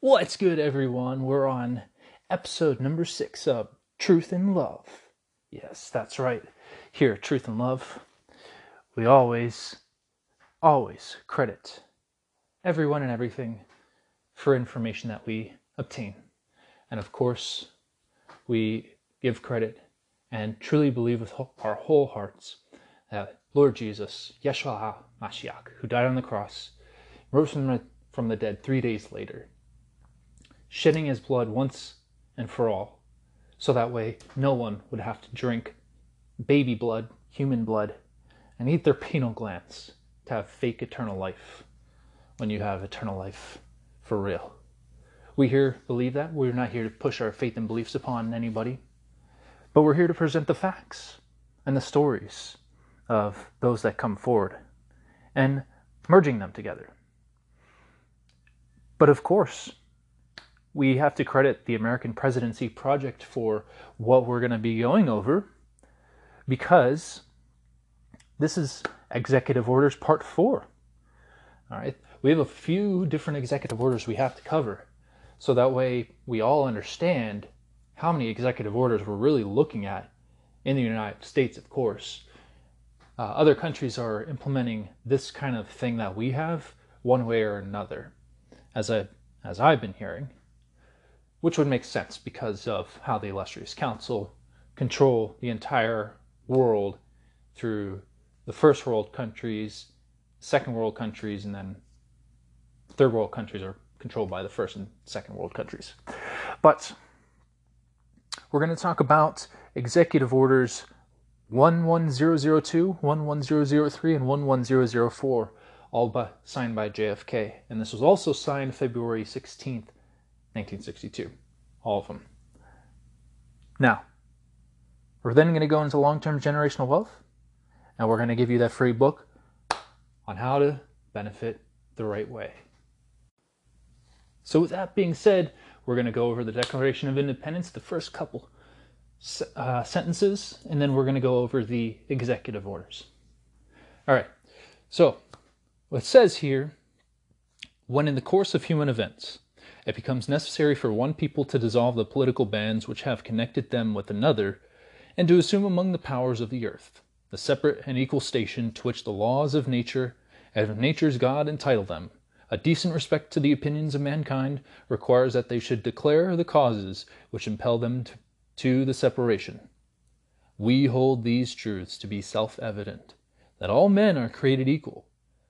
What's good, everyone? We're on episode number six of Truth and Love. Yes, that's right. Here Truth and Love, we always, always credit everyone and everything for information that we obtain. And of course, we give credit and truly believe with our whole hearts that Lord Jesus, Yeshua Mashiach, who died on the cross, rose from the dead three days later, shedding his blood once and for all, so that way no one would have to drink baby blood, human blood, and eat their pineal glands to have fake eternal life when you have eternal life for real. We here believe that. We're not here to push our faith and beliefs upon anybody, but we're here to present the facts and the stories of those that come forward and merging them together. But of course, we have to credit the American Presidency Project for what we're going to be going over because this is Executive Orders Part 4. All right, we have a few different executive orders we have to cover so that way we all understand how many executive orders we're really looking at in the United States, of course. Uh, other countries are implementing this kind of thing that we have one way or another, as I as I've been hearing which would make sense because of how the illustrious council control the entire world through the first world countries, second world countries, and then third world countries are controlled by the first and second world countries. But we're going to talk about executive orders 11002, 11003, and 11004, all by, signed by JFK. And this was also signed February 16th, 1962. All of them. Now, we're then going to go into long term generational wealth, and we're going to give you that free book on how to benefit the right way. So, with that being said, we're going to go over the Declaration of Independence, the first couple uh, sentences, and then we're going to go over the executive orders. All right, so what it says here when in the course of human events, it becomes necessary for one people to dissolve the political bands which have connected them with another, and to assume among the powers of the earth the separate and equal station to which the laws of nature and of nature's God entitle them. A decent respect to the opinions of mankind requires that they should declare the causes which impel them to, the separation. We hold these truths to be self evident that all men are created equal,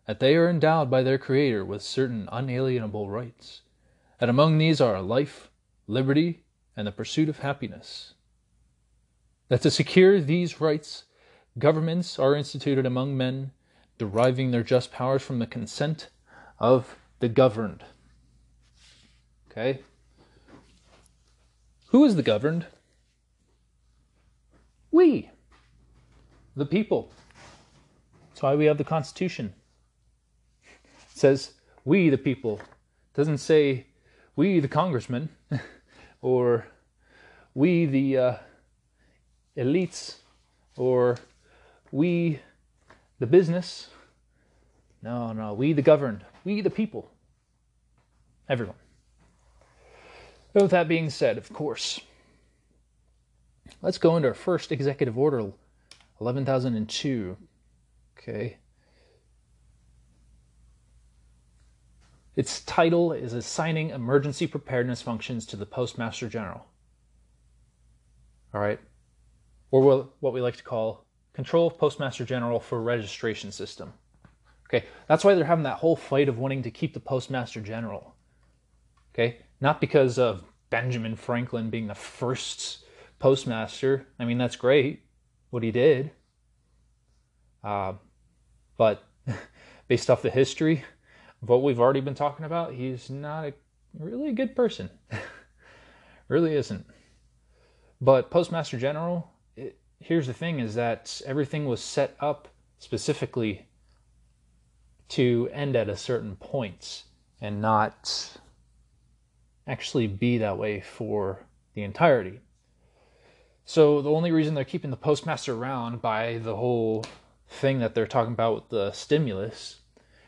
that they are endowed by their Creator with certain unalienable rights and among these are life, liberty, and the pursuit of happiness. That to secure these rights, governments are instituted among men, deriving their just powers from the consent of the governed. Okay? Who is the governed? We, the people. That's why we have the Constitution. It says, we, the people. It doesn't say we, the congressmen, or we, the uh, elites, or we, the business. No, no, we, the governed, we, the people, everyone. with that being said, of course, let's go into our first executive order 11,002. Okay. Its title is Assigning Emergency Preparedness Functions to the Postmaster General. All right. Or what we like to call Control of Postmaster General for Registration System. Okay. That's why they're having that whole fight of wanting to keep the Postmaster General. Okay. Not because of Benjamin Franklin being the first postmaster. I mean, that's great what he did. Uh, but based off the history, what we've already been talking about, he's not a, really a good person. really isn't. But Postmaster General, it, here's the thing is that everything was set up specifically to end at a certain point and not actually be that way for the entirety. So the only reason they're keeping the postmaster around by the whole thing that they're talking about with the stimulus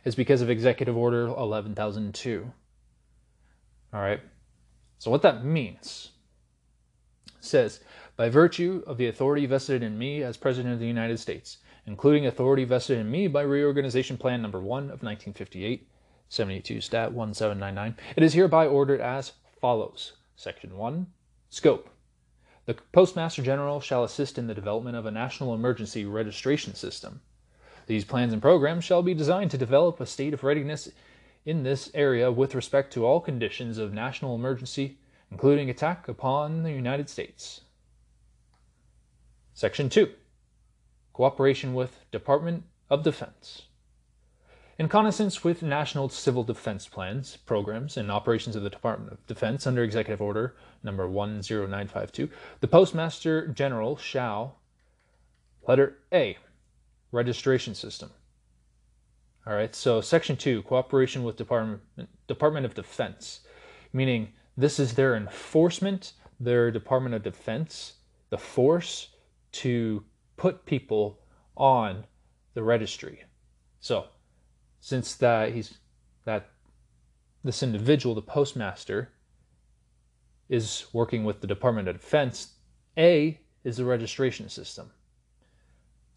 is because of Executive Order 11,002. All right. So, what that means says, by virtue of the authority vested in me as President of the United States, including authority vested in me by Reorganization Plan Number 1 of 1958, 72 Stat 1799, it is hereby ordered as follows Section 1 Scope The Postmaster General shall assist in the development of a national emergency registration system. These plans and programs shall be designed to develop a state of readiness in this area with respect to all conditions of national emergency, including attack upon the United States. Section 2 Cooperation with Department of Defense. In consonance with national civil defense plans, programs, and operations of the Department of Defense under Executive Order number 10952, the Postmaster General shall letter A registration system all right, so section two, cooperation with Department Department of Defense, meaning this is their enforcement, their Department of Defense, the force to put people on the registry. So, since that he's that this individual, the postmaster, is working with the Department of Defense, A is the registration system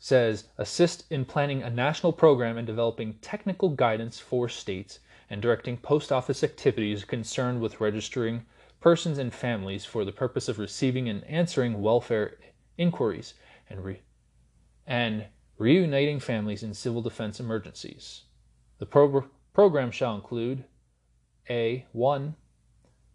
says assist in planning a national program and developing technical guidance for states and directing post office activities concerned with registering persons and families for the purpose of receiving and answering welfare inquiries and, re- and reuniting families in civil defense emergencies. The pro- program shall include a 1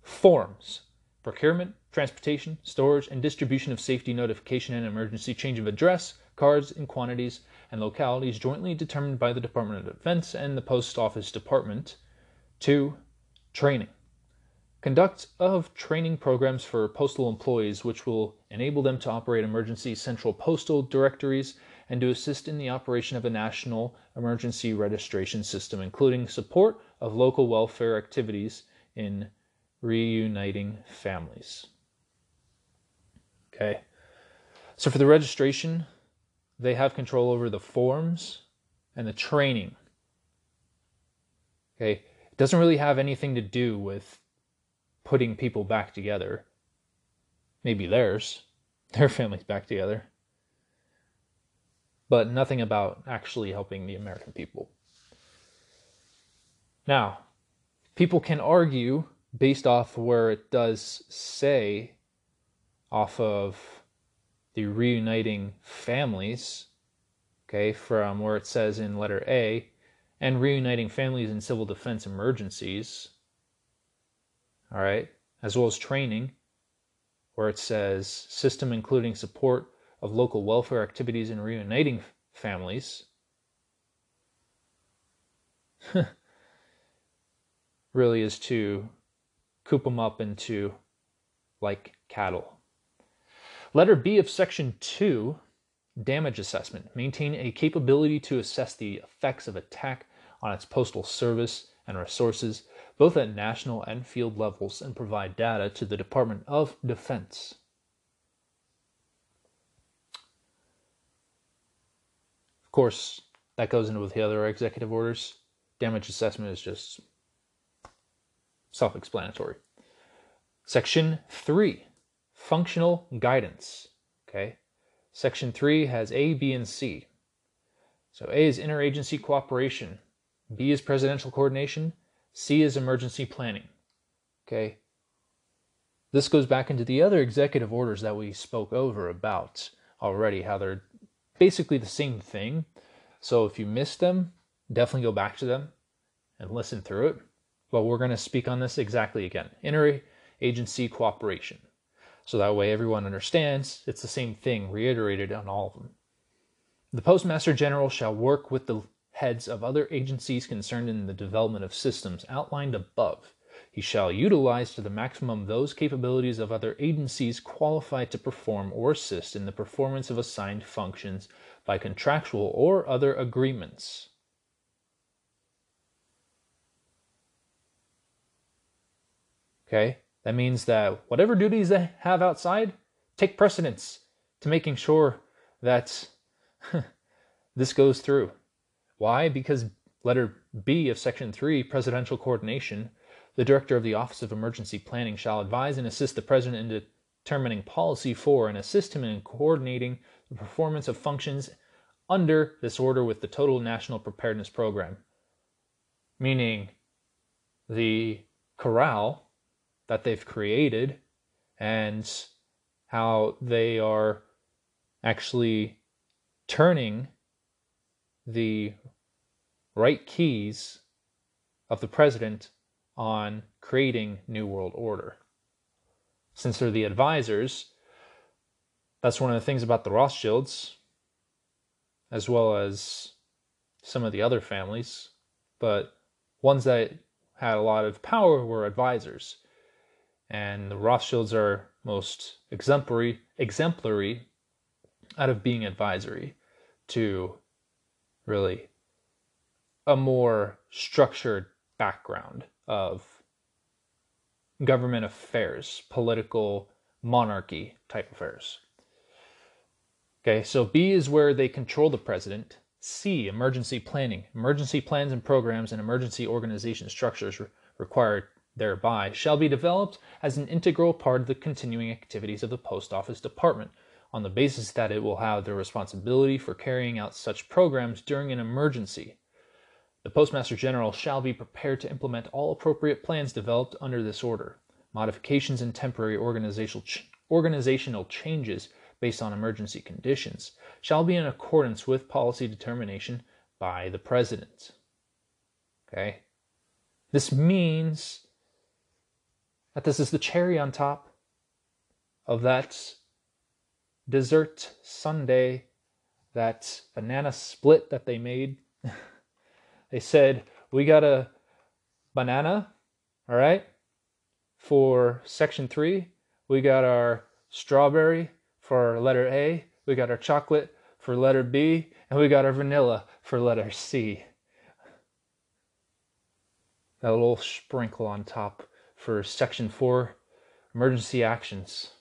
forms procurement, transportation, storage, and distribution of safety notification and emergency change of address cards in quantities and localities jointly determined by the Department of Defense and the Post Office Department. 2. Training. Conduct of training programs for postal employees which will enable them to operate emergency central postal directories and to assist in the operation of a national emergency registration system, including support of local welfare activities in reuniting families. Okay. So for the registration, they have control over the forms and the training. Okay, it doesn't really have anything to do with putting people back together. Maybe theirs, their families back together. But nothing about actually helping the American people. Now, people can argue based off where it does say off of the reuniting families, okay, from where it says in letter A, and reuniting families in civil defense emergencies, all right, as well as training, where it says system including support of local welfare activities in reuniting families. really is to coop them up into like cattle. Letter B of Section 2, damage assessment. Maintain a capability to assess the effects of attack on its postal service and resources, both at national and field levels, and provide data to the Department of Defense. Of course, that goes into with the other executive orders. Damage assessment is just self explanatory. Section 3 Functional guidance. Okay. Section 3 has A, B, and C. So A is interagency cooperation, B is presidential coordination, C is emergency planning. Okay. This goes back into the other executive orders that we spoke over about already, how they're basically the same thing. So if you missed them, definitely go back to them and listen through it. But we're going to speak on this exactly again interagency cooperation. So that way everyone understands it's the same thing reiterated on all of them. The Postmaster General shall work with the heads of other agencies concerned in the development of systems outlined above. He shall utilize to the maximum those capabilities of other agencies qualified to perform or assist in the performance of assigned functions by contractual or other agreements. Okay? That means that whatever duties they have outside take precedence to making sure that this goes through. Why? Because letter B of section 3, presidential coordination, The director of the Office of Emergency Planning shall advise and assist the president in determining policy for and assist him in coordinating the performance of functions under this order with the total national preparedness program. Meaning the corral that they've created and how they are actually turning the right keys of the president on creating New World Order. Since they're the advisors, that's one of the things about the Rothschilds, as well as some of the other families, but ones that had a lot of power were advisors. And the Rothschilds are most exemplary exemplary out of being advisory to really a more structured background of government affairs, political monarchy type affairs. Okay, so B is where they control the president. C, emergency planning. Emergency plans and programs and emergency organization structures re- required thereby shall be developed as an integral part of the continuing activities of the Post Office Department on the basis that it will have the responsibility for carrying out such programs during an emergency. The Postmaster General shall be prepared to implement all appropriate plans developed under this order. Modifications and temporary organizational, ch- organizational changes based on emergency conditions shall be in accordance with policy determination by the President. Okay? This means that this is the cherry on top of that dessert sundae, that banana split that they made. they said, We got a banana, all right, for section three. We got our strawberry for letter A, we got our chocolate for letter B, and we got our vanilla for letter C. That little sprinkle on top for section four emergency actions.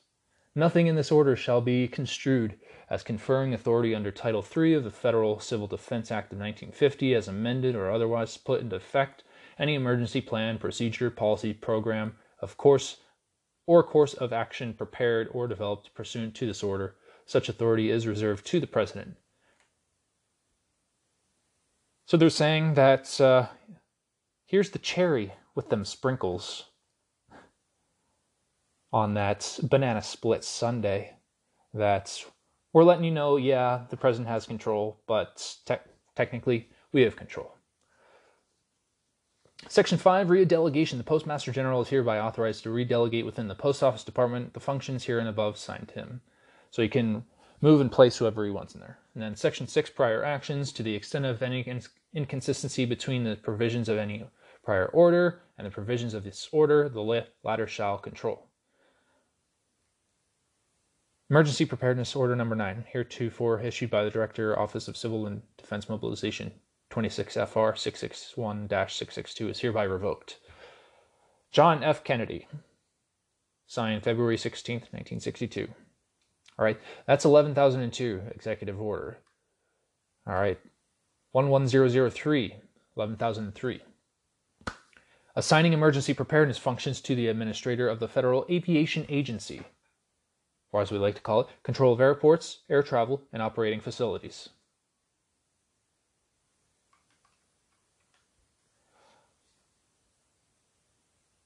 Nothing in this order shall be construed as conferring authority under Title III of the Federal Civil Defense Act of 1950 as amended or otherwise put into effect any emergency plan, procedure, policy, program, of course, or course of action prepared or developed pursuant to this order. Such authority is reserved to the President. So they're saying that uh, here's the cherry with them sprinkles on that banana split sundae that we're letting you know, yeah, the president has control, but te- technically we have control. Section 5, redelegation. The Postmaster General is hereby authorized to redelegate within the Post Office Department the functions here and above signed to him. So he can move and place whoever he wants in there. And then Section 6, prior actions. To the extent of any inconsistency between the provisions of any prior order and the provisions of this order, the latter shall control. Emergency Preparedness Order Number 9, heretofore issued by the Director, Office of Civil and Defense Mobilization, 26 FR 661 662, is hereby revoked. John F. Kennedy, signed February 16, 1962. All right, that's 11,002 Executive Order. All right, 11003, 11,003. Assigning emergency preparedness functions to the Administrator of the Federal Aviation Agency or as we like to call it, control of airports, air travel, and operating facilities.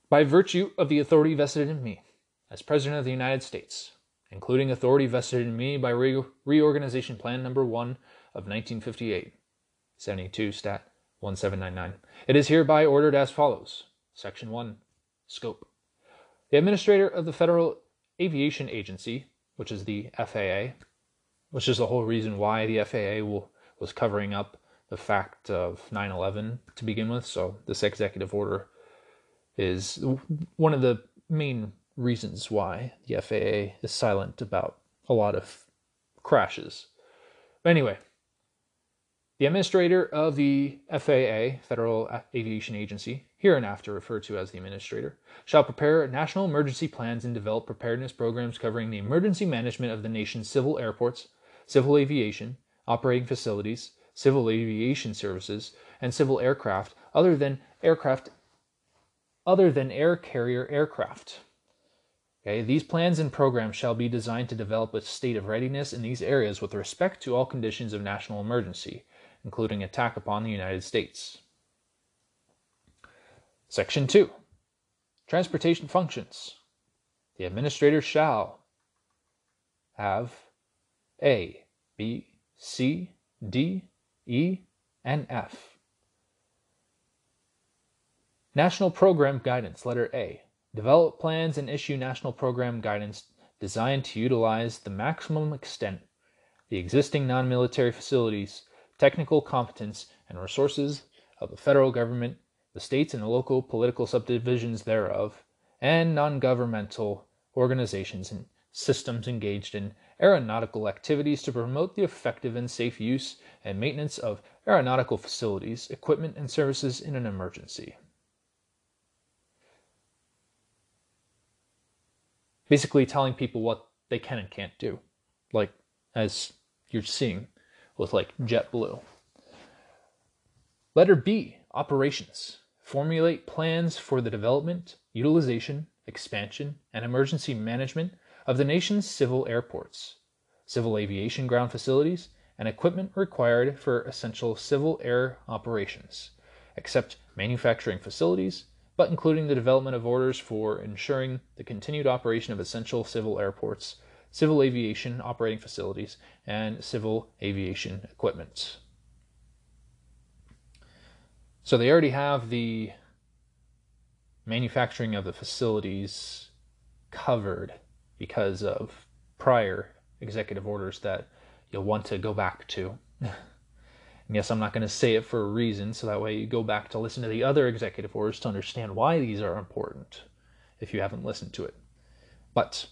By virtue of the authority vested in me as President of the United States, including authority vested in me by Re- Reorganization Plan Number 1 of 1958, 72 Stat 1799, it is hereby ordered as follows Section 1 Scope. The Administrator of the Federal Aviation Agency, which is the FAA, which is the whole reason why the FAA will, was covering up the fact of 9 11 to begin with. So, this executive order is one of the main reasons why the FAA is silent about a lot of crashes. But anyway, the administrator of the FAA, Federal Aviation Agency, hereinafter referred to as the administrator, shall prepare national emergency plans and develop preparedness programs covering the emergency management of the nation's civil airports, civil aviation, operating facilities, civil aviation services, and civil aircraft other than aircraft other than air carrier aircraft. Okay, these plans and programs shall be designed to develop a state of readiness in these areas with respect to all conditions of national emergency, including attack upon the United States. Section 2 Transportation Functions. The administrator shall have A, B, C, D, E, and F. National Program Guidance, letter A. Develop plans and issue national program guidance designed to utilize the maximum extent the existing non military facilities, technical competence, and resources of the federal government, the states and local political subdivisions thereof, and non governmental organizations and systems engaged in aeronautical activities to promote the effective and safe use and maintenance of aeronautical facilities, equipment, and services in an emergency. Basically, telling people what they can and can't do, like as you're seeing with like JetBlue. Letter B Operations. Formulate plans for the development, utilization, expansion, and emergency management of the nation's civil airports, civil aviation ground facilities, and equipment required for essential civil air operations, except manufacturing facilities, but including the development of orders for ensuring the continued operation of essential civil airports, civil aviation operating facilities, and civil aviation equipment. So they already have the manufacturing of the facilities covered because of prior executive orders that you'll want to go back to. and yes, I'm not going to say it for a reason, so that way you go back to listen to the other executive orders to understand why these are important if you haven't listened to it. But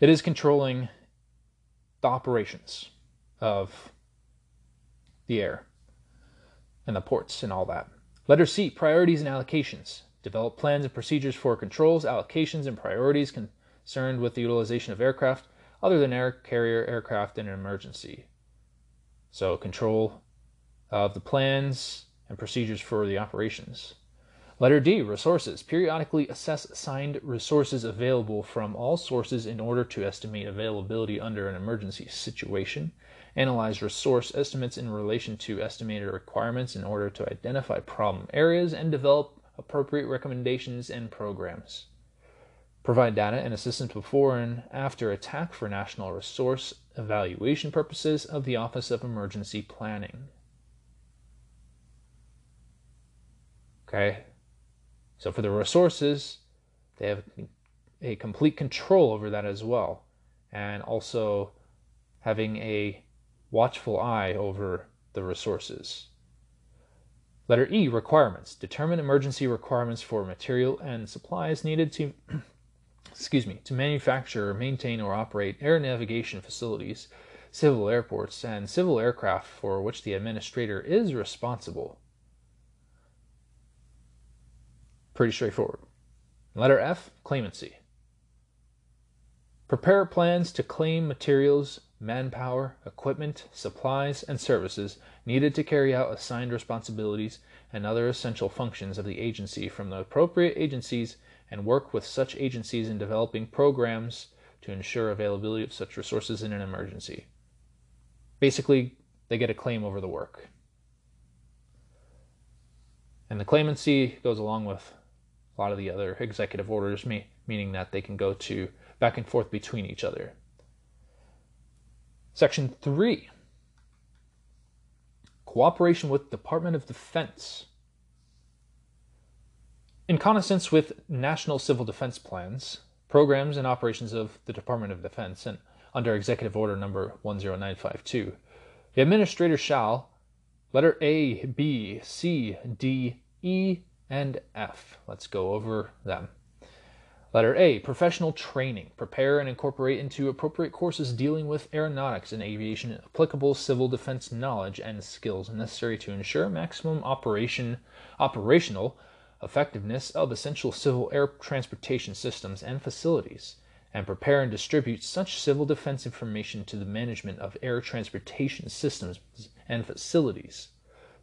it is controlling the operations of the air and the ports and all that. Letter C priorities and allocations. Develop plans and procedures for controls, allocations, and priorities concerned with the utilization of aircraft other than air carrier aircraft in an emergency. So, control of the plans and procedures for the operations. Letter D resources. Periodically assess assigned resources available from all sources in order to estimate availability under an emergency situation. Analyze resource estimates in relation to estimated requirements in order to identify problem areas and develop appropriate recommendations and programs. Provide data and assistance before and after attack for national resource evaluation purposes of the Office of Emergency Planning. Okay, so for the resources, they have a complete control over that as well, and also having a watchful eye over the resources. Letter E requirements. Determine emergency requirements for material and supplies needed to excuse me, to manufacture, maintain, or operate air navigation facilities, civil airports, and civil aircraft for which the administrator is responsible. Pretty straightforward. Letter F, claimancy. Prepare plans to claim materials, manpower, equipment, supplies, and services needed to carry out assigned responsibilities and other essential functions of the agency from the appropriate agencies and work with such agencies in developing programs to ensure availability of such resources in an emergency. Basically, they get a claim over the work. And the claimancy goes along with a lot of the other executive orders, meaning that they can go to back and forth between each other. Section 3 Cooperation with Department of Defense. In consonance with national civil defense plans, programs, and operations of the Department of Defense, and under Executive Order Number 10952, the Administrator shall letter A, B, C, D, E, and F. Let's go over them. Letter A, professional training. Prepare and incorporate into appropriate courses dealing with aeronautics and aviation applicable civil defense knowledge and skills necessary to ensure maximum operation operational effectiveness of essential civil air transportation systems and facilities, and prepare and distribute such civil defense information to the management of air transportation systems and facilities,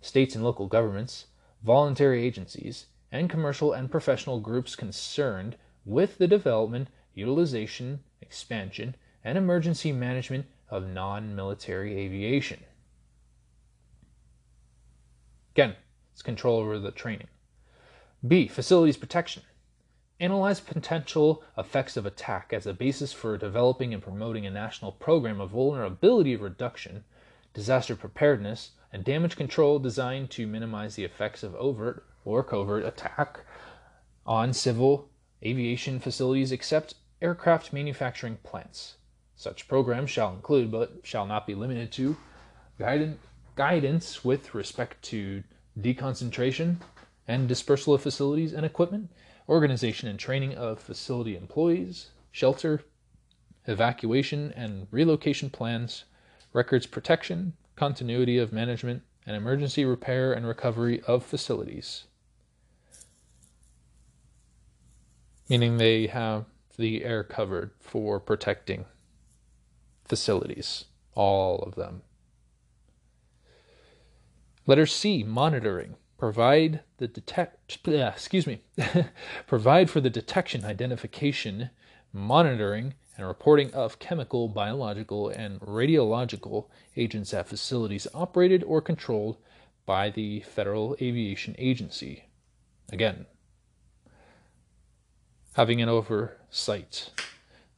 states and local governments, voluntary agencies, and commercial and professional groups concerned with the development, utilization, expansion, and emergency management of non military aviation. Again, it's control over the training. B. Facilities protection. Analyze potential effects of attack as a basis for developing and promoting a national program of vulnerability reduction, disaster preparedness, and damage control designed to minimize the effects of overt or covert attack on civil aviation facilities except aircraft manufacturing plants. Such programs shall include, but shall not be limited to, guidance with respect to deconcentration and dispersal of facilities and equipment, organization and training of facility employees, shelter, evacuation and relocation plans, records protection, continuity of management, and emergency repair and recovery of facilities. Meaning they have the air covered for protecting facilities, all of them. Letter C, monitoring. Provide the detect excuse me. provide for the detection, identification, monitoring, and reporting of chemical, biological, and radiological agents at facilities operated or controlled by the Federal Aviation Agency. Again, having an oversight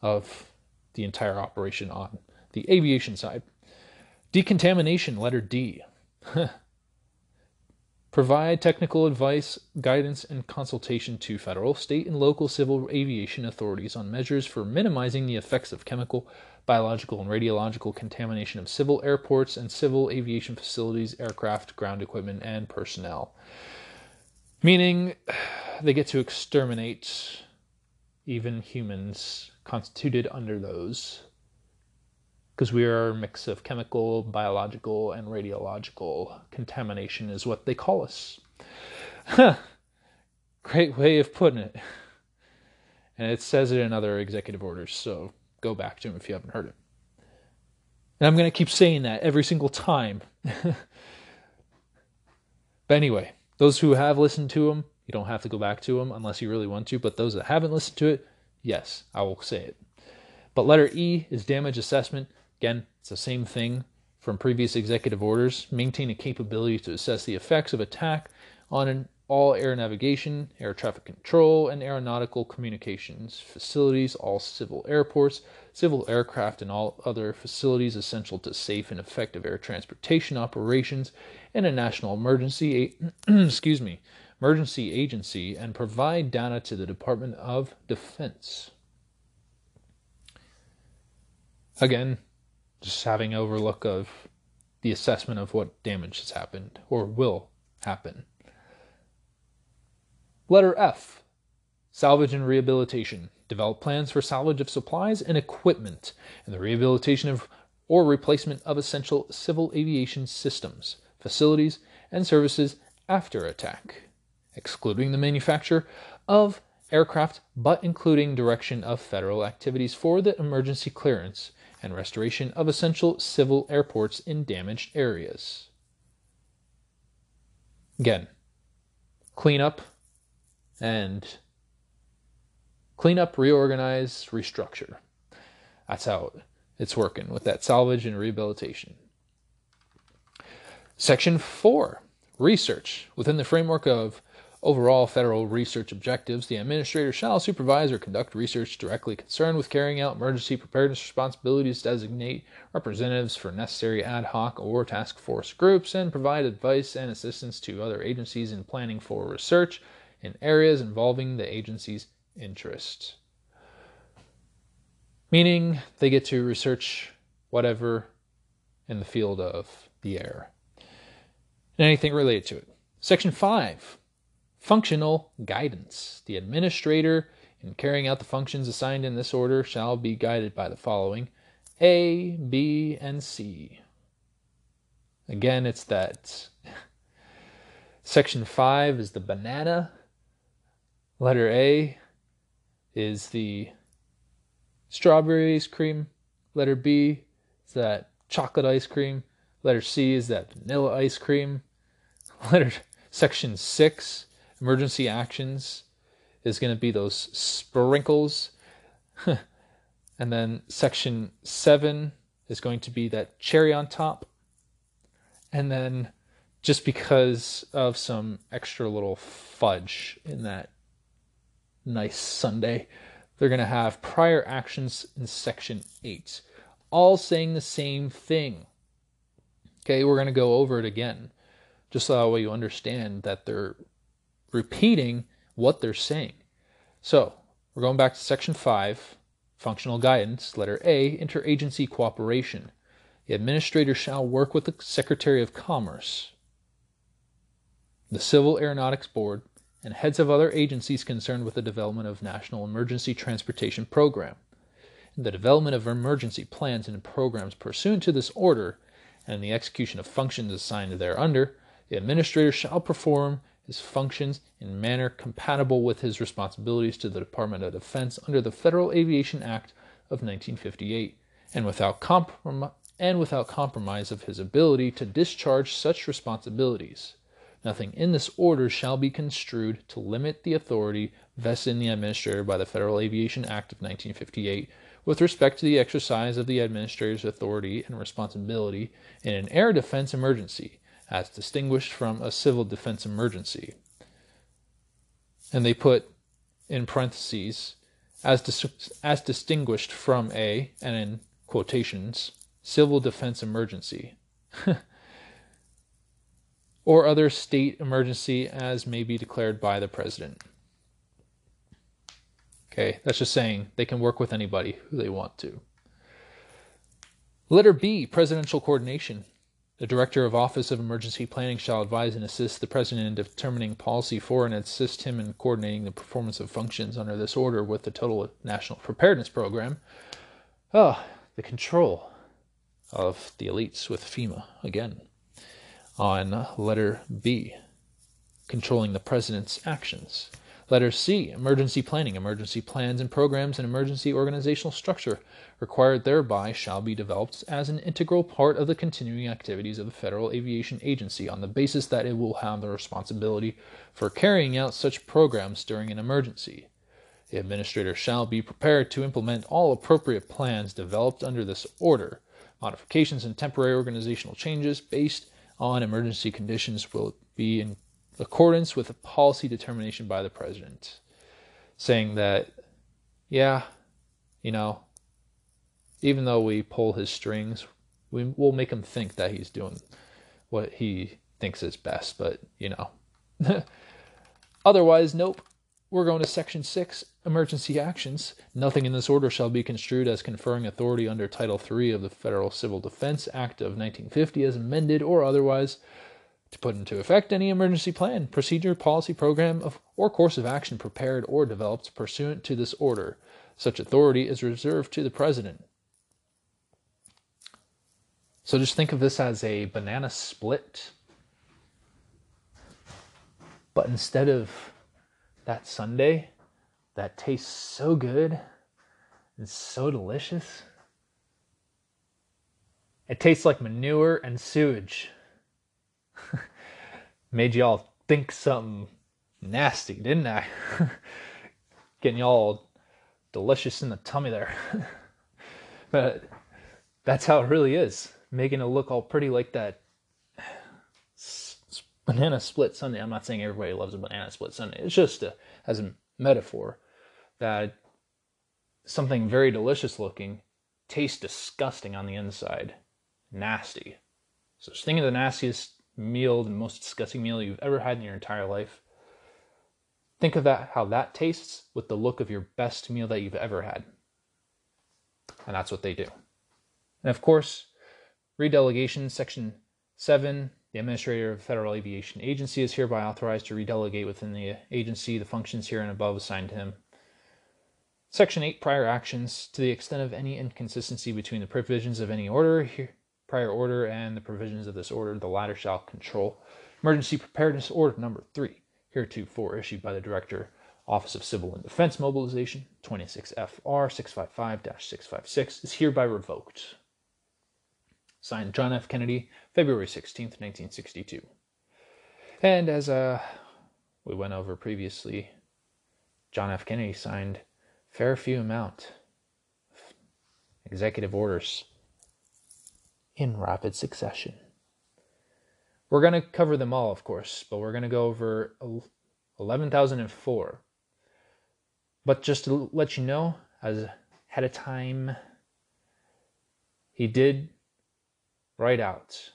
of the entire operation on the aviation side. Decontamination, letter D. Provide technical advice, guidance, and consultation to federal, state, and local civil aviation authorities on measures for minimizing the effects of chemical, biological, and radiological contamination of civil airports and civil aviation facilities, aircraft, ground equipment, and personnel. Meaning, they get to exterminate even humans constituted under those because we are a mix of chemical, biological, and radiological contamination, is what they call us. Great way of putting it. And it says it in other executive orders, so go back to them if you haven't heard it. And I'm going to keep saying that every single time. but anyway, those who have listened to them, you don't have to go back to them unless you really want to. But those that haven't listened to it, yes, I will say it. But letter E is damage assessment. Again, it's the same thing from previous executive orders. Maintain a capability to assess the effects of attack on an all air navigation, air traffic control, and aeronautical communications facilities, all civil airports, civil aircraft, and all other facilities essential to safe and effective air transportation operations in a national emergency, excuse me, emergency agency and provide data to the Department of Defense. Again, just having overlook of the assessment of what damage has happened or will happen. Letter F Salvage and rehabilitation. Develop plans for salvage of supplies and equipment and the rehabilitation of or replacement of essential civil aviation systems, facilities, and services after attack excluding the manufacture of aircraft, but including direction of federal activities for the emergency clearance and restoration of essential civil airports in damaged areas. Again, clean up and clean up, reorganize, restructure. That's how it's working with that salvage and rehabilitation. Section 4 Research. Within the framework of overall federal research objectives, the administrator shall supervise or conduct research directly concerned with carrying out emergency preparedness responsibilities, designate representatives for necessary ad hoc or task force groups, and provide advice and assistance to other agencies in planning for research in areas involving the agency's interest. Meaning they get to research whatever in the field of the air and anything related to it. Section 5 Functional guidance. The administrator, in carrying out the functions assigned in this order, shall be guided by the following A, B, and C. Again, it's that. Section 5 is the banana. Letter A is the strawberry ice cream. Letter B is that chocolate ice cream. Letter C is that vanilla ice cream. Letter section 6 Emergency actions is going to be those sprinkles. and then section seven is going to be that cherry on top. And then just because of some extra little fudge in that nice sundae, they're going to have prior actions in section eight, all saying the same thing. Okay, we're going to go over it again, just so that way you understand that they're repeating what they're saying. So, we're going back to section 5, functional guidance, letter A, interagency cooperation. The administrator shall work with the Secretary of Commerce, the Civil Aeronautics Board, and heads of other agencies concerned with the development of National Emergency Transportation Program. In the development of emergency plans and programs pursuant to this order, and the execution of functions assigned thereunder, the administrator shall perform his functions in manner compatible with his responsibilities to the Department of Defense under the Federal Aviation Act of 1958, and without, comprom- and without compromise of his ability to discharge such responsibilities. Nothing in this order shall be construed to limit the authority vested in the administrator by the Federal Aviation Act of 1958 with respect to the exercise of the administrator's authority and responsibility in an air defense emergency as distinguished from a civil defense emergency. And they put in parentheses, as, dis- as distinguished from a, and in quotations, civil defense emergency. or other state emergency as may be declared by the president. Okay, that's just saying they can work with anybody who they want to. Letter B, presidential coordination. The Director of Office of Emergency Planning shall advise and assist the President in determining policy for and assist him in coordinating the performance of functions under this order with the Total National Preparedness Program. Oh, the control of the elites with FEMA again. On letter B, controlling the President's actions. Letter C, emergency planning. Emergency plans and programs and emergency organizational structure required thereby shall be developed as an integral part of the continuing activities of the Federal Aviation Agency on the basis that it will have the responsibility for carrying out such programs during an emergency. The administrator shall be prepared to implement all appropriate plans developed under this order. Modifications and temporary organizational changes based on emergency conditions will be in accordance with a policy determination by the president, saying that, yeah, you know, even though we pull his strings, we will make him think that he's doing what he thinks is best, but you know. Otherwise, nope. We're going to section 6, emergency actions. Nothing in this order shall be construed as conferring authority under Title III of the Federal Civil Defense Act of 1950 as amended or otherwise to put into effect any emergency plan, procedure, policy, program, of, or course of action prepared or developed pursuant to this order. Such authority is reserved to the President. So just think of this as a banana split. But instead of that sundae that tastes so good and so delicious, it tastes like manure and sewage. Made y'all think something nasty, didn't I? Getting y'all delicious in the tummy there. but that's how it really is. Making it look all pretty like that banana split sundae. I'm not saying everybody loves a banana split sundae. It's just a, as a metaphor that something very delicious looking tastes disgusting on the inside. Nasty. So just think of the nastiest meal, the most disgusting meal you've ever had in your entire life. Think of that, how that tastes with the look of your best meal that you've ever had. And that's what they do. And of course, redelegation, section 7, the administrator of the Federal Aviation Agency is hereby authorized to redelegate within the agency the functions here and above assigned to him. Section 8, prior actions, to the extent of any inconsistency between the provisions of any order here, prior order and the provisions of this order, the latter shall control. Emergency Preparedness Order Number 3, heretofore issued by the Director, Office of Civil and Defense Mobilization, 26FR 655 656, is hereby revoked. Signed John F. Kennedy, February 16, 1962. And as uh, we went over previously, John F. Kennedy signed fair few amount executive orders in rapid succession. We're going to cover them all, of course, but we're going to go over 11,004. But just to let you know, as ahead of time, he did write out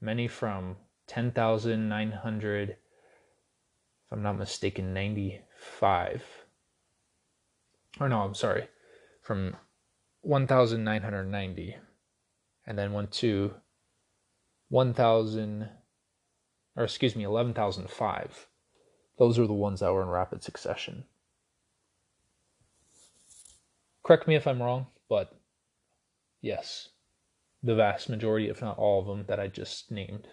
many from 10,900, if I'm not mistaken, 95. Or no, I'm sorry, from 1,990, and then went to 1,000, or excuse me, 11,005. Those are the ones that were in rapid succession. Correct me if I'm wrong, but yes, the vast majority, if not all of them, that I just named.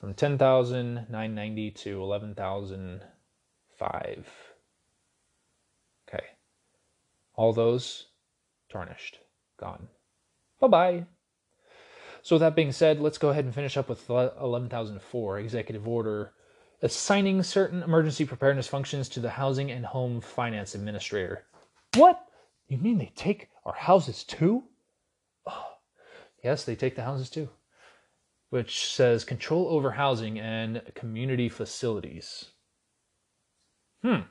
From 10,990 to 11,005. Okay. All those tarnished, gone. Bye bye. So, with that being said, let's go ahead and finish up with 11,004 Executive Order assigning certain emergency preparedness functions to the Housing and Home Finance Administrator. What? You mean they take our houses too? Oh, yes, they take the houses too. Which says control over housing and community facilities. Hmm.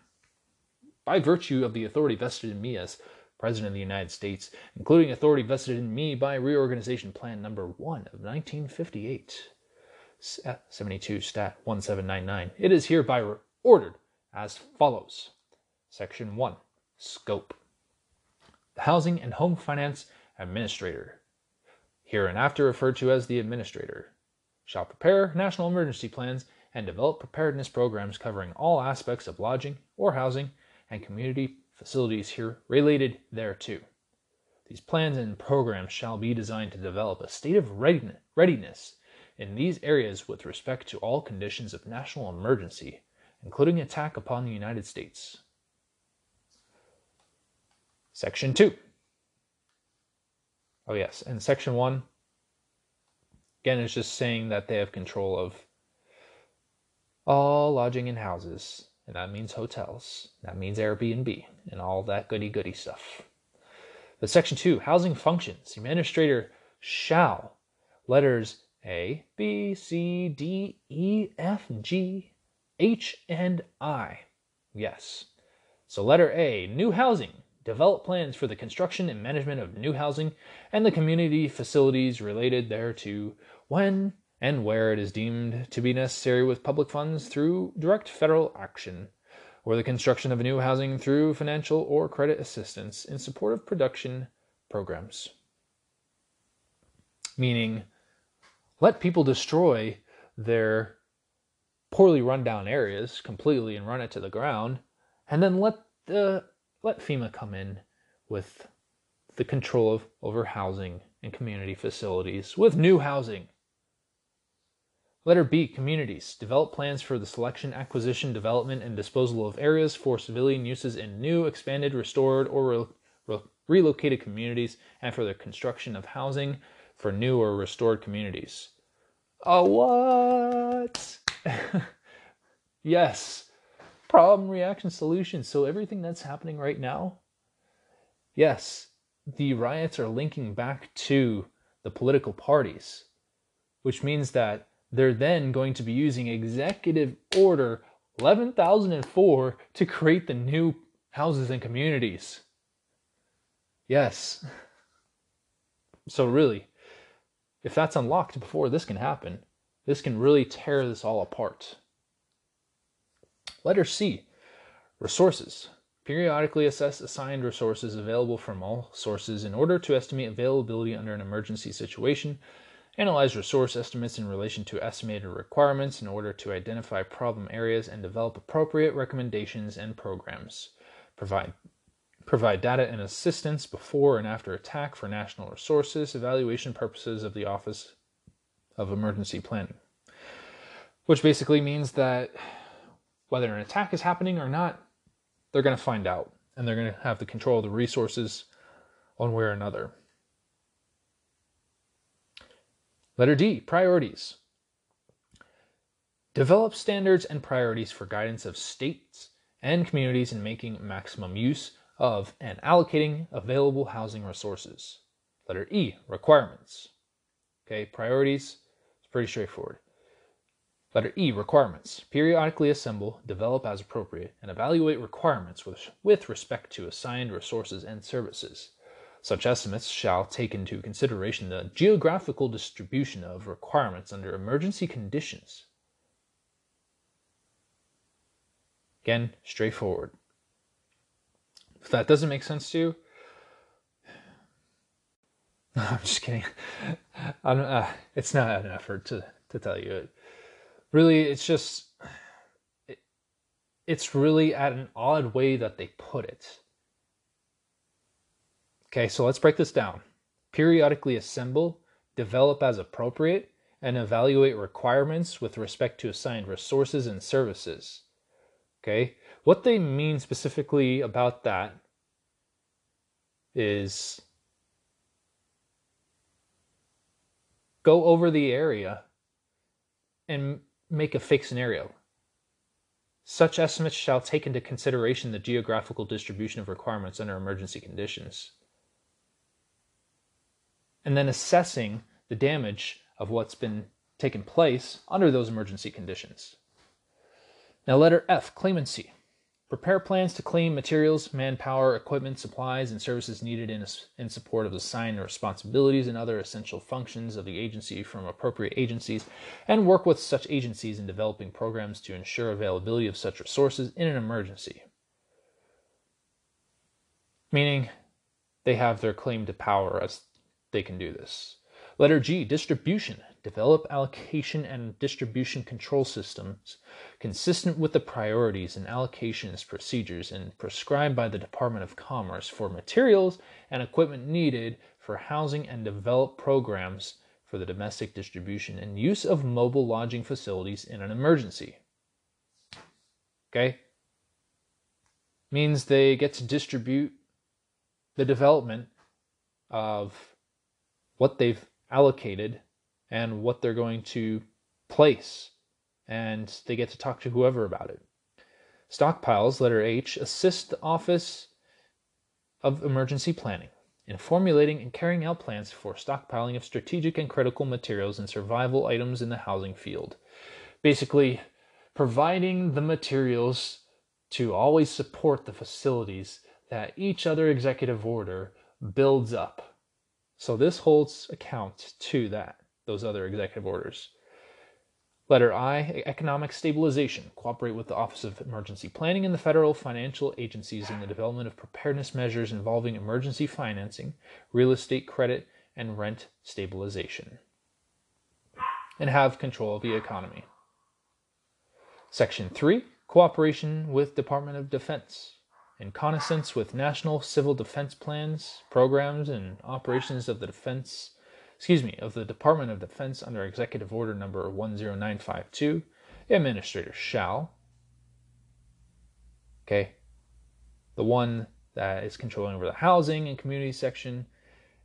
By virtue of the authority vested in me as President of the United States, including authority vested in me by Reorganization Plan Number 1 of 1958, uh, 72 Stat 1799, it is hereby ordered as follows. Section 1 Scope. The Housing and Home Finance Administrator, hereinafter referred to as the Administrator, shall prepare national emergency plans and develop preparedness programs covering all aspects of lodging or housing and community facilities here related thereto. These plans and programs shall be designed to develop a state of readiness in these areas with respect to all conditions of national emergency, including attack upon the United States. Section 2. Oh, yes, and Section 1, again, is just saying that they have control of all lodging and houses and that means hotels. That means Airbnb and all that goody goody stuff. But section two, housing functions. The administrator shall letters A, B, C, D, E, F, G, H, and I. Yes. So letter A, new housing. Develop plans for the construction and management of new housing and the community facilities related thereto when and where it is deemed to be necessary with public funds through direct federal action, or the construction of new housing through financial or credit assistance in support of production programs. Meaning, let people destroy their poorly run down areas completely and run it to the ground, and then let the let FEMA come in with the control of over housing and community facilities with new housing Letter B Communities. Develop plans for the selection, acquisition, development, and disposal of areas for civilian uses in new, expanded, restored, or re- re- relocated communities, and for the construction of housing for new or restored communities. Oh, what? yes. Problem, reaction, solution. So, everything that's happening right now, yes, the riots are linking back to the political parties, which means that they're then going to be using Executive Order 11,004 to create the new houses and communities. Yes. So, really, if that's unlocked before this can happen, this can really tear this all apart. Letter C Resources. Periodically assess assigned resources available from all sources in order to estimate availability under an emergency situation Analyze resource estimates in relation to estimated requirements in order to identify problem areas and develop appropriate recommendations and programs. Provide provide data and assistance before and after attack for national resources evaluation purposes of the Office of Emergency Planning. Which basically means that whether an attack is happening or not, they're going to find out and they're going to have the control of the resources one way or another. Letter D, priorities. Develop standards and priorities for guidance of states and communities in making maximum use of and allocating available housing resources. Letter E, requirements. Okay, priorities, it's pretty straightforward. Letter E, requirements. Periodically assemble, develop as appropriate, and evaluate requirements with, with respect to assigned resources and services. Such estimates shall take into consideration the geographical distribution of requirements under emergency conditions. Again, straightforward. If that doesn't make sense to you, I'm just kidding. Uh, it's not an effort to, to tell you it. Really, it's just, it, it's really at an odd way that they put it. Okay, so let's break this down. Periodically assemble, develop as appropriate, and evaluate requirements with respect to assigned resources and services. Okay, what they mean specifically about that is go over the area and make a fake scenario. Such estimates shall take into consideration the geographical distribution of requirements under emergency conditions. And then assessing the damage of what's been taken place under those emergency conditions. Now, letter F, claimancy. Prepare plans to claim materials, manpower, equipment, supplies, and services needed in, in support of assigned responsibilities and other essential functions of the agency from appropriate agencies, and work with such agencies in developing programs to ensure availability of such resources in an emergency. Meaning, they have their claim to power as they can do this. Letter G, distribution. Develop allocation and distribution control systems consistent with the priorities and allocations procedures and prescribed by the Department of Commerce for materials and equipment needed for housing and develop programs for the domestic distribution and use of mobile lodging facilities in an emergency. Okay? Means they get to distribute the development of what they've allocated and what they're going to place. And they get to talk to whoever about it. Stockpiles, letter H, assist the Office of Emergency Planning in formulating and carrying out plans for stockpiling of strategic and critical materials and survival items in the housing field. Basically, providing the materials to always support the facilities that each other executive order builds up. So this holds account to that, those other executive orders. Letter I, economic stabilization. Cooperate with the Office of Emergency Planning and the federal financial agencies in the development of preparedness measures involving emergency financing, real estate credit, and rent stabilization. And have control of the economy. Section 3, cooperation with Department of Defense in connoissance with national civil defense plans, programs, and operations of the defense, excuse me, of the Department of Defense under Executive Order number 10952, the administrator shall, okay, the one that is controlling over the housing and community section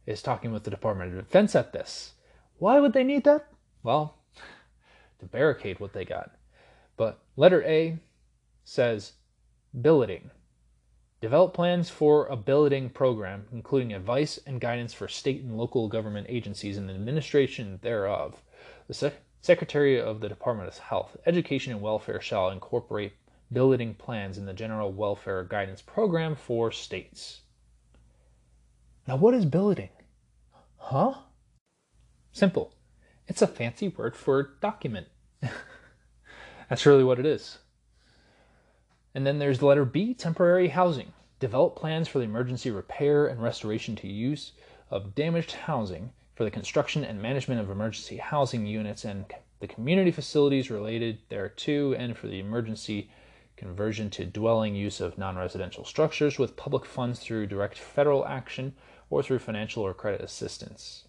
is talking with the Department of Defense at this. Why would they need that? Well, to barricade what they got. But letter A says billeting Develop plans for a billeting program, including advice and guidance for state and local government agencies and the administration thereof. The Sec- Secretary of the Department of Health, Education, and Welfare shall incorporate billeting plans in the General Welfare Guidance Program for states. Now, what is billeting? Huh? Simple. It's a fancy word for document. That's really what it is. And then there's the letter B, temporary housing. Develop plans for the emergency repair and restoration to use of damaged housing for the construction and management of emergency housing units and the community facilities related thereto, and for the emergency conversion to dwelling use of non residential structures with public funds through direct federal action or through financial or credit assistance.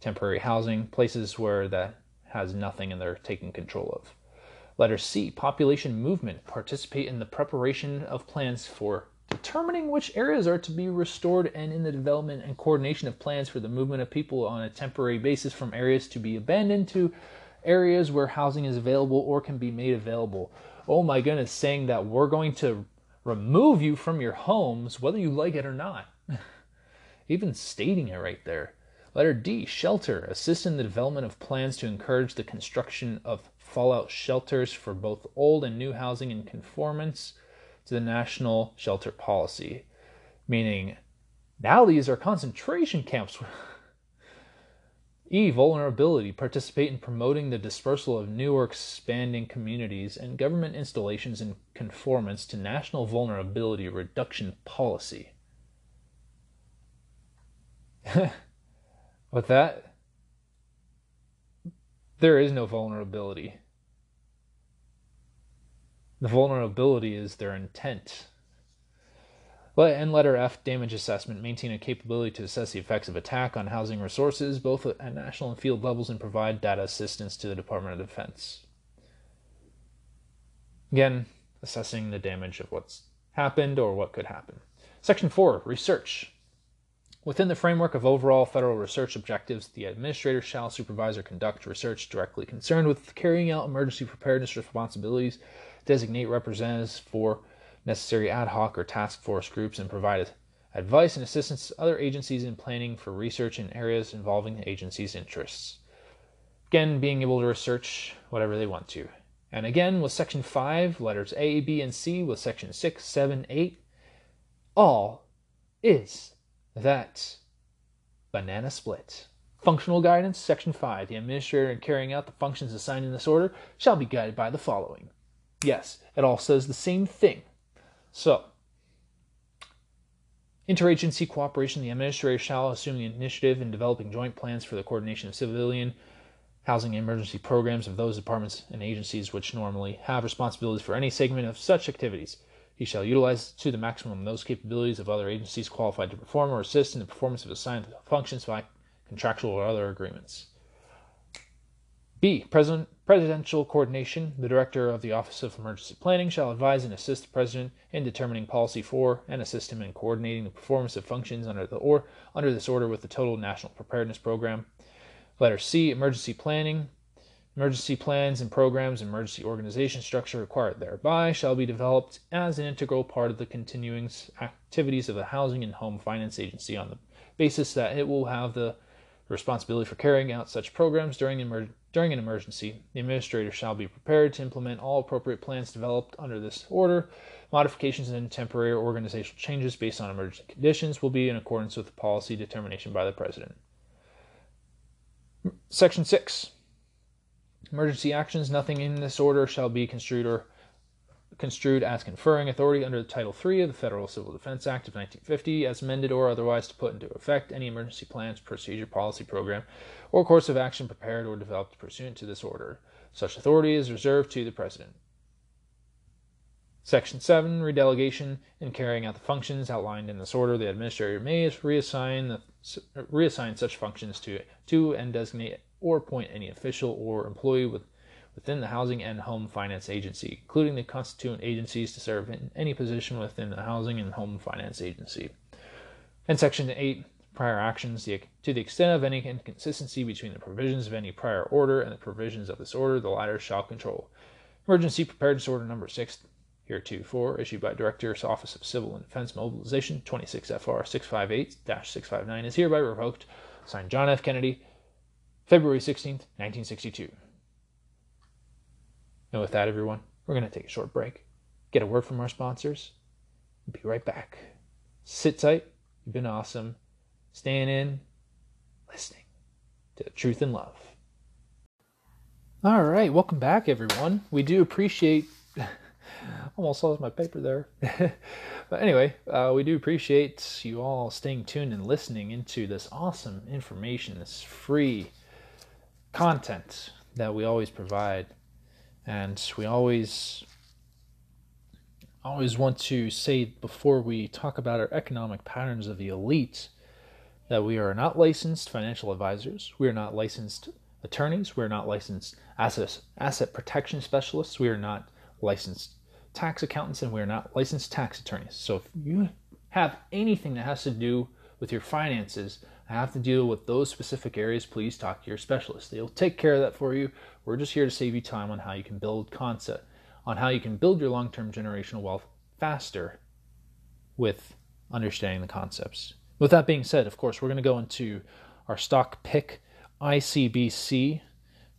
Temporary housing, places where that has nothing and they're taking control of. Letter C, population movement. Participate in the preparation of plans for determining which areas are to be restored and in the development and coordination of plans for the movement of people on a temporary basis from areas to be abandoned to areas where housing is available or can be made available. Oh my goodness, saying that we're going to remove you from your homes whether you like it or not. Even stating it right there. Letter D, shelter. Assist in the development of plans to encourage the construction of fallout shelters for both old and new housing in conformance to the national shelter policy. Meaning, now these are concentration camps. E. Vulnerability. Participate in promoting the dispersal of new or expanding communities and government installations in conformance to national vulnerability reduction policy. With that, there is no vulnerability. The vulnerability is their intent. And letter F, damage assessment. Maintain a capability to assess the effects of attack on housing resources, both at national and field levels, and provide data assistance to the Department of Defense. Again, assessing the damage of what's happened or what could happen. Section 4, research. Within the framework of overall federal research objectives, the administrator shall supervise or conduct research directly concerned with carrying out emergency preparedness responsibilities, designate representatives for necessary ad hoc or task force groups and provide advice and assistance to other agencies in planning for research in areas involving the agency's interests. Again, being able to research whatever they want to. And again, with section 5, letters A, B, and C, with section 6, 7, 8, all is that banana split. Functional guidance, section 5. The administrator in carrying out the functions assigned in this order shall be guided by the following. Yes, it all says the same thing. So, interagency cooperation, the administrator shall assume the initiative in developing joint plans for the coordination of civilian housing emergency programs of those departments and agencies which normally have responsibilities for any segment of such activities. He shall utilize to the maximum those capabilities of other agencies qualified to perform or assist in the performance of assigned functions by contractual or other agreements. B. President, presidential coordination. The director of the Office of Emergency Planning shall advise and assist the president in determining policy for and assist him in coordinating the performance of functions under the or under this order with the total national preparedness program. Letter C. Emergency planning. Emergency plans and programs, emergency organization structure required thereby shall be developed as an integral part of the continuing activities of the Housing and Home Finance Agency on the basis that it will have the responsibility for carrying out such programs during, emer- during an emergency. The administrator shall be prepared to implement all appropriate plans developed under this order. Modifications and temporary organizational changes based on emergency conditions will be in accordance with the policy determination by the President. Section 6. Emergency actions. Nothing in this order shall be construed or construed as conferring authority under Title III of the Federal Civil Defense Act of 1950, as amended or otherwise to put into effect any emergency plans, procedure, policy, program, or course of action prepared or developed pursuant to this order. Such authority is reserved to the President. Section 7 Redelegation. In carrying out the functions outlined in this order, the Administrator may reassign, the, reassign such functions to, to and designate or appoint any official or employee with within the Housing and Home Finance Agency, including the constituent agencies to serve in any position within the Housing and Home Finance Agency. And Section 8, prior actions, to the extent of any inconsistency between the provisions of any prior order and the provisions of this order, the latter shall control. Emergency Preparedness Order Number 6, heretofore, issued by Director's Office of Civil and Defense Mobilization, 26 FR 658 659, is hereby revoked. Signed John F. Kennedy, February 16, 1962. And with that, everyone, we're going to take a short break, get a word from our sponsors, and be right back. Sit tight. You've been awesome. Staying in, listening to the truth and love. All right, welcome back, everyone. We do appreciate. Almost lost my paper there. but anyway, uh, we do appreciate you all staying tuned and listening into this awesome information, this free content that we always provide. And we always always want to say before we talk about our economic patterns of the elite that we are not licensed financial advisors, we are not licensed attorneys, we are not licensed asset asset protection specialists, we are not licensed tax accountants, and we are not licensed tax attorneys. So if you have anything that has to do with your finances have to deal with those specific areas, please talk to your specialist. They'll take care of that for you. We're just here to save you time on how you can build concept, on how you can build your long-term generational wealth faster with understanding the concepts. With that being said, of course, we're going to go into our stock pick ICBC,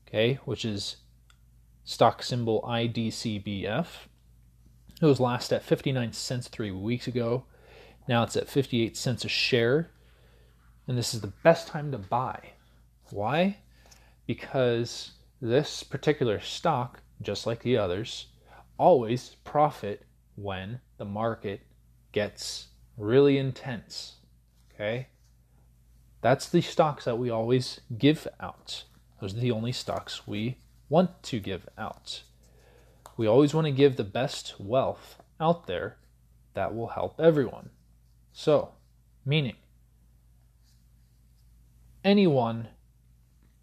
okay, which is stock symbol IDCBF. It was last at 59 cents three weeks ago. Now it's at 58 cents a share. And this is the best time to buy. Why? Because this particular stock, just like the others, always profit when the market gets really intense. Okay? That's the stocks that we always give out. Those are the only stocks we want to give out. We always want to give the best wealth out there that will help everyone. So, meaning, anyone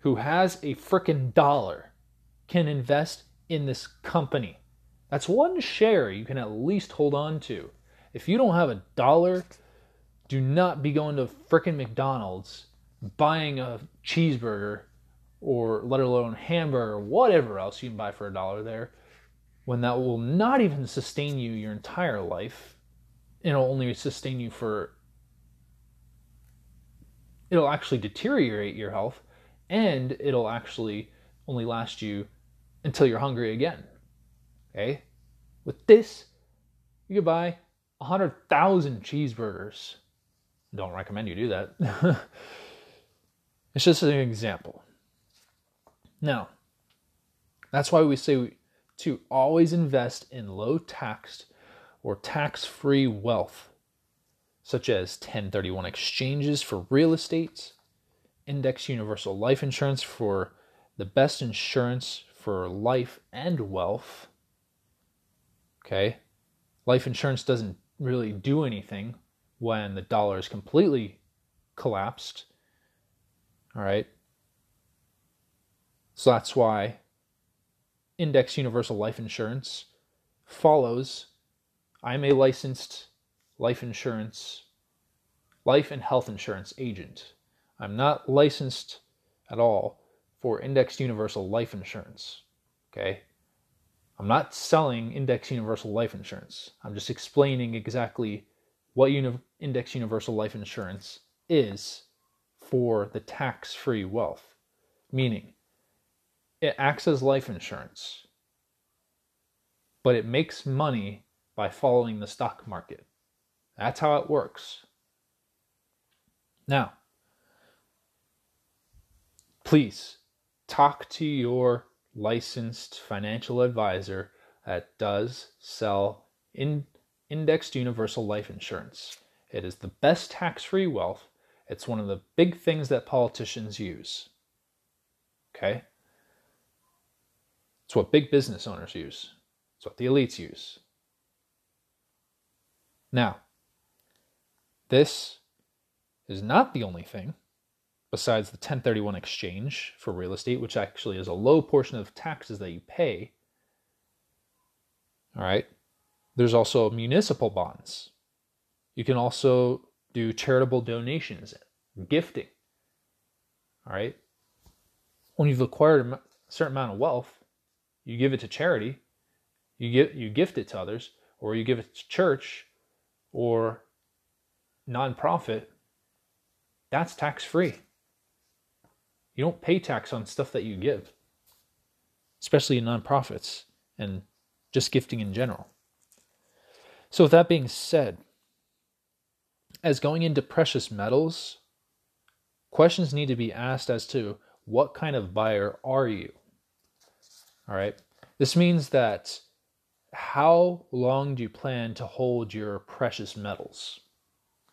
who has a freaking dollar can invest in this company. That's one share you can at least hold on to. If you don't have a dollar, do not be going to freaking McDonald's buying a cheeseburger or let alone hamburger or whatever else you can buy for a dollar there when that will not even sustain you your entire life it'll only sustain you for it'll actually deteriorate your health and it'll actually only last you until you're hungry again. Okay? With this you could buy 100,000 cheeseburgers. Don't recommend you do that. It's just an example. Now, that's why we say to always invest in low taxed or tax free wealth, such as 1031 exchanges for real estate, index universal life insurance for the best insurance for life and wealth. Okay? Life insurance doesn't really do anything when the dollar is completely collapsed. All right? So that's why Index Universal Life Insurance follows. I'm a licensed life insurance, life and health insurance agent. I'm not licensed at all for Index Universal Life Insurance. Okay? I'm not selling Index Universal Life Insurance. I'm just explaining exactly what uni- Index Universal Life Insurance is for the tax free wealth. Meaning, it acts as life insurance, but it makes money by following the stock market. That's how it works. Now, please talk to your licensed financial advisor that does sell in indexed universal life insurance. It is the best tax free wealth. It's one of the big things that politicians use. Okay? It's what big business owners use. It's what the elites use. Now, this is not the only thing besides the 1031 exchange for real estate, which actually is a low portion of taxes that you pay. All right. There's also municipal bonds. You can also do charitable donations, gifting. All right. When you've acquired a certain amount of wealth, you give it to charity, you give you gift it to others, or you give it to church or nonprofit, that's tax free. You don't pay tax on stuff that you give, especially in nonprofits and just gifting in general. So, with that being said, as going into precious metals, questions need to be asked as to what kind of buyer are you? All right. This means that how long do you plan to hold your precious metals?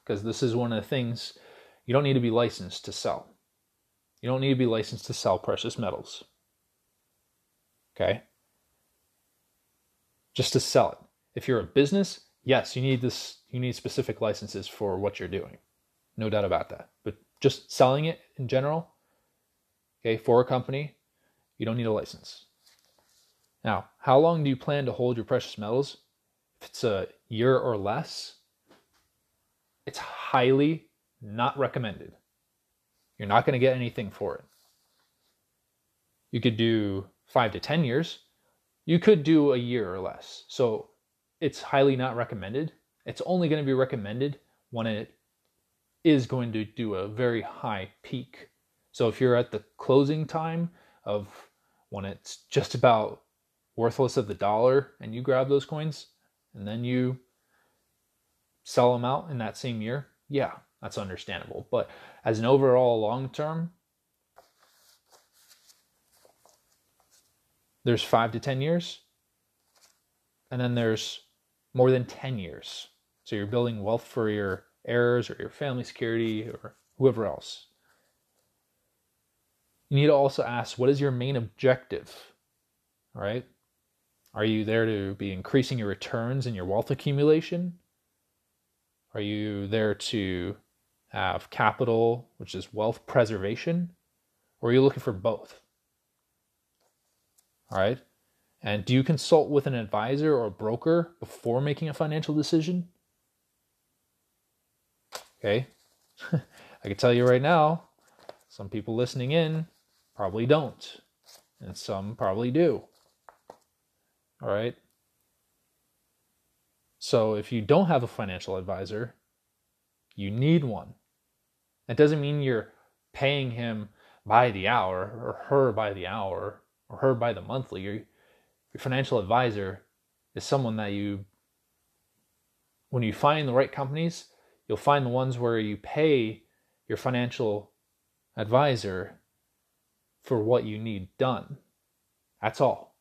Because this is one of the things you don't need to be licensed to sell. You don't need to be licensed to sell precious metals. Okay? Just to sell it. If you're a business, yes, you need this you need specific licenses for what you're doing. No doubt about that. But just selling it in general, okay, for a company, you don't need a license. Now, how long do you plan to hold your precious metals? If it's a year or less, it's highly not recommended. You're not going to get anything for it. You could do five to 10 years. You could do a year or less. So it's highly not recommended. It's only going to be recommended when it is going to do a very high peak. So if you're at the closing time of when it's just about worthless of the dollar and you grab those coins and then you sell them out in that same year, yeah, that's understandable. But as an overall long term, there's five to 10 years, and then there's more than 10 years. So you're building wealth for your heirs or your family security or whoever else. You need to also ask what is your main objective? All right? Are you there to be increasing your returns and your wealth accumulation? Are you there to have capital, which is wealth preservation? Or are you looking for both? All right. And do you consult with an advisor or broker before making a financial decision? Okay. I can tell you right now, some people listening in probably don't, and some probably do. All right. So if you don't have a financial advisor, you need one. That doesn't mean you're paying him by the hour or her by the hour or her by the monthly. Your, your financial advisor is someone that you, when you find the right companies, you'll find the ones where you pay your financial advisor for what you need done. That's all.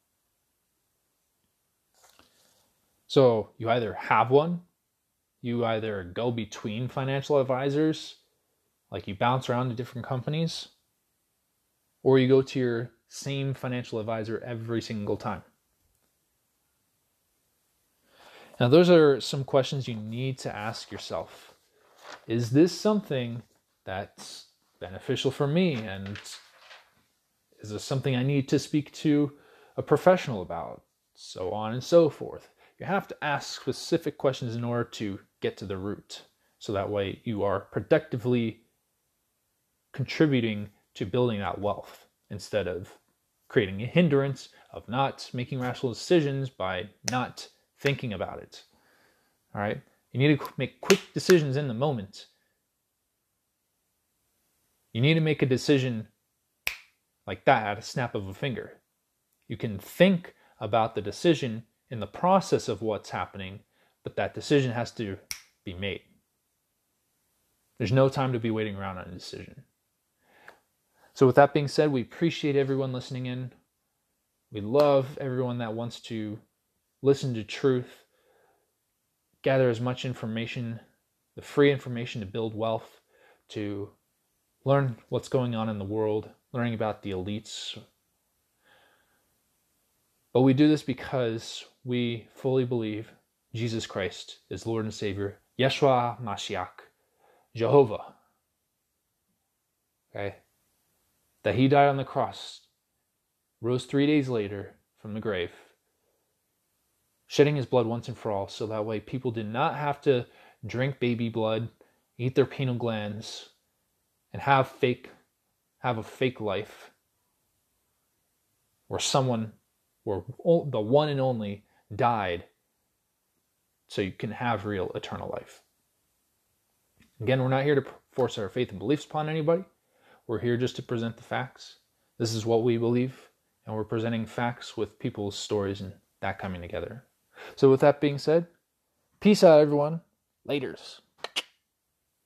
So you either have one, you either go between financial advisors, like you bounce around to different companies, or you go to your same financial advisor every single time. Now, those are some questions you need to ask yourself. Is this something that's beneficial for me? And is this something I need to speak to a professional about? So on and so forth. You have to ask specific questions in order to get to the root. So that way you are productively contributing to building that wealth instead of creating a hindrance of not making rational decisions by not thinking about it. All right? You need to make quick decisions in the moment. You need to make a decision like that at a snap of a finger. You can think about the decision in the process of what's happening, but that decision has to be made. There's no time to be waiting around on a decision. So, with that being said, we appreciate everyone listening in. We love everyone that wants to listen to truth, gather as much information, the free information to build wealth, to learn what's going on in the world, learning about the elites. But we do this because we fully believe Jesus Christ is Lord and Savior, Yeshua Mashiach, Jehovah. Okay? that he died on the cross, rose three days later from the grave, shedding his blood once and for all, so that way people did not have to drink baby blood, eat their pineal glands, and have fake have a fake life where someone where the one and only died so you can have real eternal life. Again, we're not here to force our faith and beliefs upon anybody. We're here just to present the facts. This is what we believe, and we're presenting facts with people's stories and that coming together. So, with that being said, peace out, everyone. Laters.